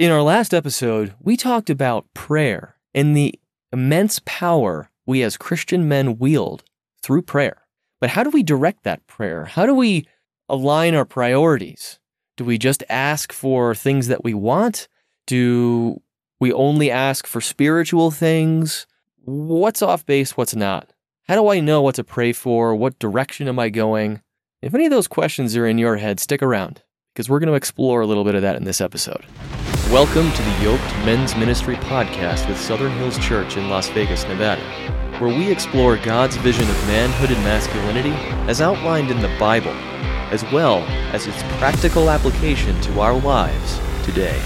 In our last episode, we talked about prayer and the immense power we as Christian men wield through prayer. But how do we direct that prayer? How do we align our priorities? Do we just ask for things that we want? Do we only ask for spiritual things? What's off base? What's not? How do I know what to pray for? What direction am I going? If any of those questions are in your head, stick around because we're going to explore a little bit of that in this episode. Welcome to the Yoked Men's Ministry podcast with Southern Hills Church in Las Vegas, Nevada, where we explore God's vision of manhood and masculinity as outlined in the Bible, as well as its practical application to our lives today.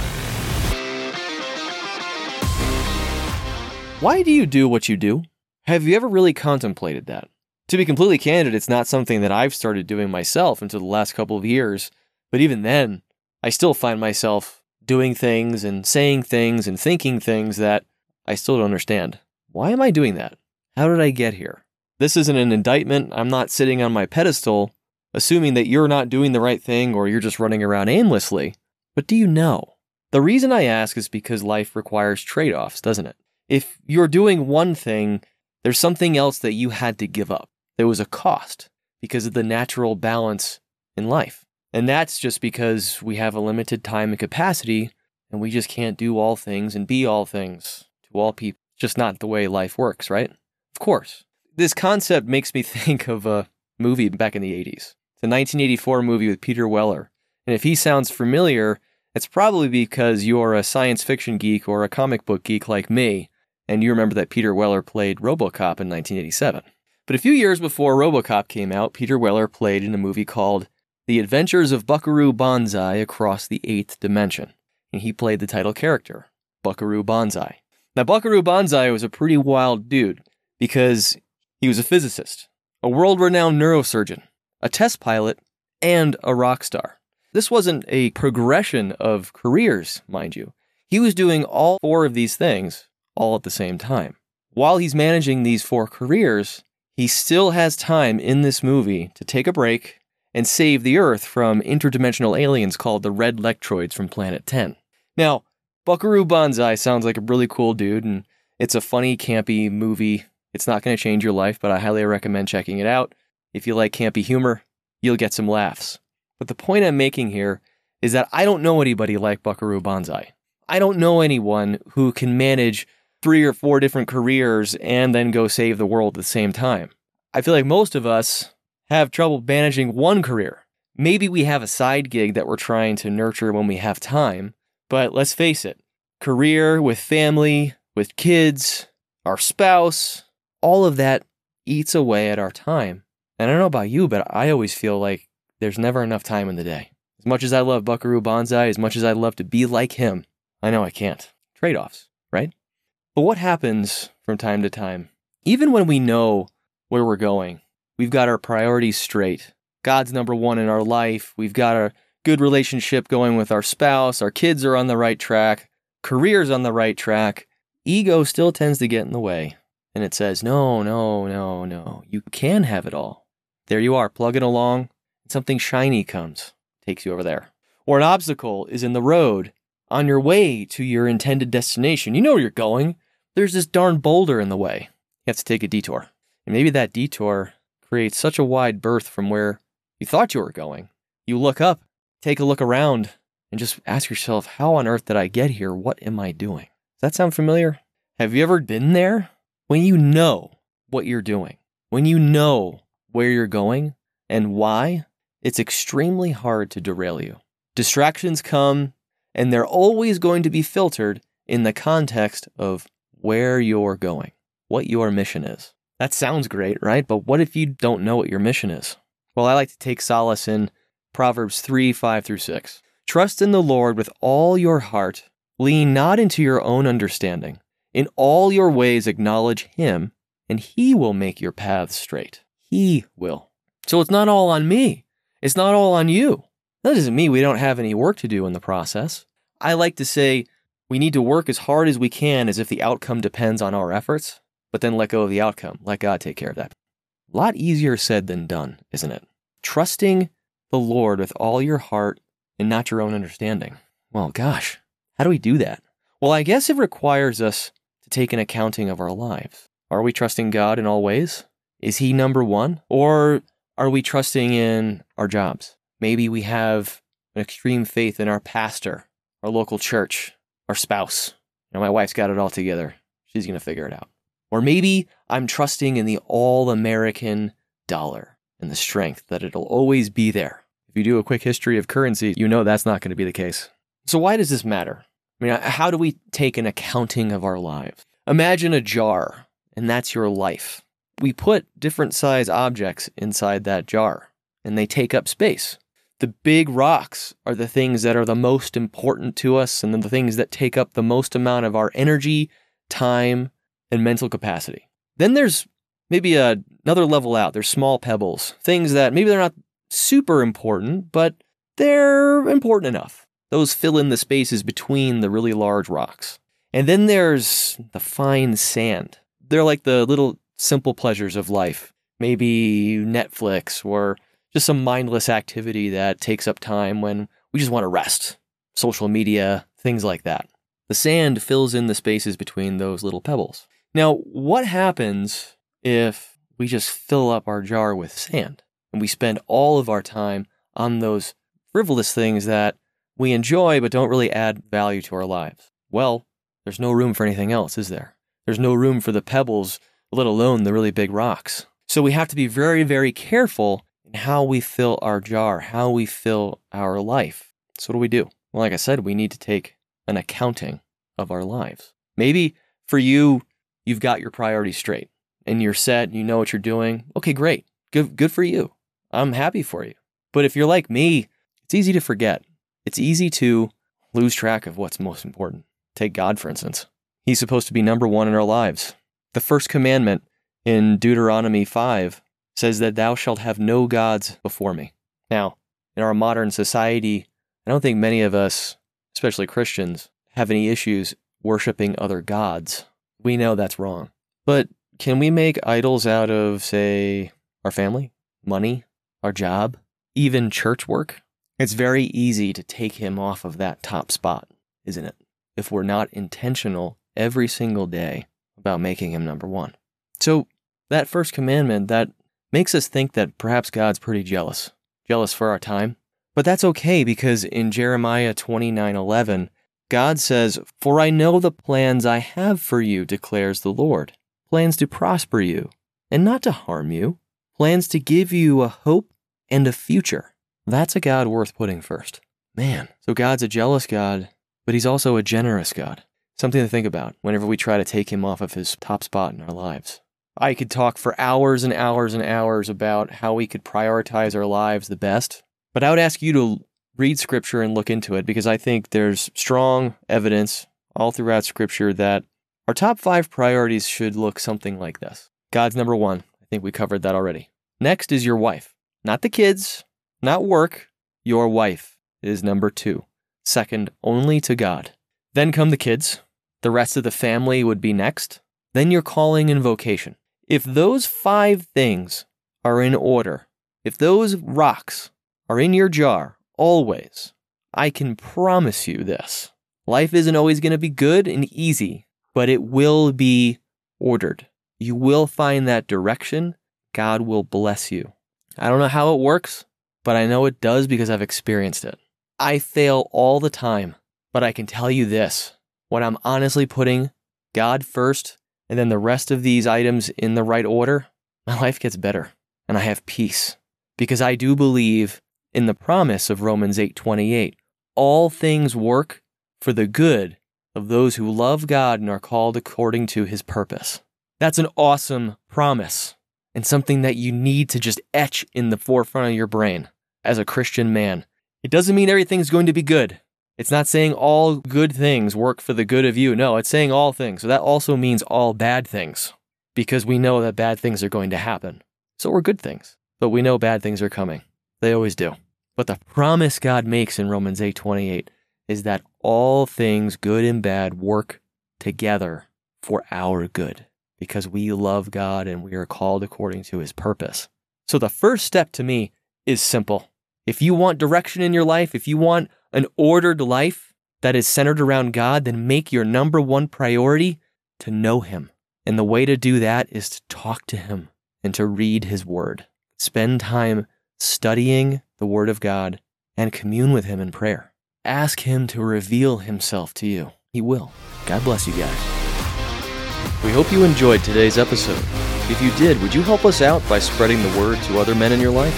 Why do you do what you do? Have you ever really contemplated that? To be completely candid, it's not something that I've started doing myself until the last couple of years, but even then, I still find myself doing things and saying things and thinking things that I still don't understand. Why am I doing that? How did I get here? This isn't an indictment. I'm not sitting on my pedestal assuming that you're not doing the right thing or you're just running around aimlessly. But do you know? The reason I ask is because life requires trade offs, doesn't it? If you're doing one thing, there's something else that you had to give up. There was a cost because of the natural balance in life. And that's just because we have a limited time and capacity, and we just can't do all things and be all things to all people. Just not the way life works, right? Of course. This concept makes me think of a movie back in the 80s. It's a 1984 movie with Peter Weller. And if he sounds familiar, it's probably because you're a science fiction geek or a comic book geek like me, and you remember that Peter Weller played Robocop in 1987. But a few years before Robocop came out, Peter Weller played in a movie called the Adventures of Buckaroo Banzai Across the Eighth Dimension, and he played the title character, Buckaroo Banzai. Now, Buckaroo Banzai was a pretty wild dude because he was a physicist, a world renowned neurosurgeon, a test pilot, and a rock star. This wasn't a progression of careers, mind you. He was doing all four of these things all at the same time. While he's managing these four careers, he still has time in this movie to take a break and save the Earth from interdimensional aliens called the Red Lectroids from Planet 10. Now, Buckaroo Banzai sounds like a really cool dude, and it's a funny, campy movie. It's not going to change your life, but I highly recommend checking it out. If you like campy humor, you'll get some laughs. But the point I'm making here is that I don't know anybody like Buckaroo Banzai. I don't know anyone who can manage three or four different careers and then go save the world at the same time. I feel like most of us have trouble managing one career. Maybe we have a side gig that we're trying to nurture when we have time, but let's face it career with family, with kids, our spouse, all of that eats away at our time. And I don't know about you, but I always feel like there's never enough time in the day. As much as I love Buckaroo Banzai, as much as I'd love to be like him, I know I can't. Trade offs, right? But what happens from time to time? Even when we know where we're going, We've got our priorities straight. God's number one in our life. We've got a good relationship going with our spouse. Our kids are on the right track. Career's on the right track. Ego still tends to get in the way. And it says, no, no, no, no. You can have it all. There you are, plugging along. Something shiny comes, takes you over there. Or an obstacle is in the road on your way to your intended destination. You know where you're going. There's this darn boulder in the way. You have to take a detour. And maybe that detour creates such a wide berth from where you thought you were going. You look up, take a look around, and just ask yourself, how on earth did I get here? What am I doing? Does that sound familiar? Have you ever been there? When you know what you're doing, when you know where you're going and why, it's extremely hard to derail you. Distractions come, and they're always going to be filtered in the context of where you're going, what your mission is. That sounds great, right? But what if you don't know what your mission is? Well, I like to take solace in Proverbs 3 5 through 6. Trust in the Lord with all your heart, lean not into your own understanding. In all your ways acknowledge Him, and He will make your paths straight. He will. So it's not all on me, it's not all on you. That doesn't mean we don't have any work to do in the process. I like to say we need to work as hard as we can as if the outcome depends on our efforts but then let go of the outcome. Let God take care of that. A lot easier said than done, isn't it? Trusting the Lord with all your heart and not your own understanding. Well, gosh, How do we do that? Well, I guess it requires us to take an accounting of our lives. Are we trusting God in all ways? Is He number one? Or are we trusting in our jobs? Maybe we have an extreme faith in our pastor, our local church, our spouse. You know, my wife's got it all together. She's going to figure it out. Or maybe I'm trusting in the all American dollar and the strength that it'll always be there. If you do a quick history of currency, you know that's not going to be the case. So, why does this matter? I mean, uh, how do we take an accounting of our lives? Imagine a jar, and that's your life. We put different size objects inside that jar, and they take up space. The big rocks are the things that are the most important to us and the things that take up the most amount of our energy, time, and mental capacity. Then there's maybe a, another level out. There's small pebbles, things that maybe they're not super important, but they're important enough. Those fill in the spaces between the really large rocks. And then there's the fine sand. They're like the little simple pleasures of life. Maybe Netflix or just some mindless activity that takes up time when we just want to rest. Social media, things like that. The sand fills in the spaces between those little pebbles. Now, what happens if we just fill up our jar with sand and we spend all of our time on those frivolous things that we enjoy but don't really add value to our lives? Well, there's no room for anything else, is there? There's no room for the pebbles, let alone the really big rocks. So we have to be very, very careful in how we fill our jar, how we fill our life. So, what do we do? Well, like I said, we need to take an accounting of our lives. Maybe for you, you've got your priorities straight and you're set, you know what you're doing. Okay, great. Good, good for you. I'm happy for you. But if you're like me, it's easy to forget. It's easy to lose track of what's most important. Take God, for instance. He's supposed to be number one in our lives. The first commandment in Deuteronomy 5 says that thou shalt have no gods before me. Now, in our modern society, I don't think many of us, especially Christians, have any issues worshiping other gods. We know that's wrong. But can we make idols out of, say, our family, money, our job, even church work? It's very easy to take him off of that top spot, isn't it? If we're not intentional every single day about making him number one. So, that first commandment, that makes us think that perhaps God's pretty jealous, jealous for our time. But that's okay because in Jeremiah 29:11, God says, "For I know the plans I have for you," declares the Lord. Plans to prosper you and not to harm you, plans to give you a hope and a future. That's a God worth putting first. Man, so God's a jealous God, but he's also a generous God. Something to think about whenever we try to take him off of his top spot in our lives. I could talk for hours and hours and hours about how we could prioritize our lives the best, but I would ask you to read scripture and look into it because I think there's strong evidence all throughout scripture that our top five priorities should look something like this God's number one. I think we covered that already. Next is your wife, not the kids, not work. Your wife is number two, second only to God. Then come the kids. The rest of the family would be next. Then your calling and vocation. If those five things are in order, if those rocks are in your jar always, I can promise you this. Life isn't always going to be good and easy, but it will be ordered. You will find that direction. God will bless you. I don't know how it works, but I know it does because I've experienced it. I fail all the time, but I can tell you this when I'm honestly putting God first and then the rest of these items in the right order, my life gets better and I have peace because I do believe in the promise of Romans 8:28. All things work for the good of those who love God and are called according to his purpose. That's an awesome promise and something that you need to just etch in the forefront of your brain as a Christian man. It doesn't mean everything's going to be good. It's not saying all good things work for the good of you. No, it's saying all things. So that also means all bad things because we know that bad things are going to happen. So we're good things, but we know bad things are coming. They always do. But the promise God makes in Romans 8:28 is that all things good and bad work together for our good because we love God and we are called according to his purpose. So the first step to me is simple. If you want direction in your life, if you want an ordered life, that is centered around God, then make your number one priority to know Him. And the way to do that is to talk to Him and to read His Word. Spend time studying the Word of God and commune with Him in prayer. Ask Him to reveal Himself to you. He will. God bless you guys. We hope you enjoyed today's episode. If you did, would you help us out by spreading the word to other men in your life?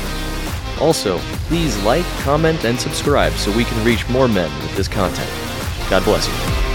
Also, please like, comment, and subscribe so we can reach more men with this content. God bless you.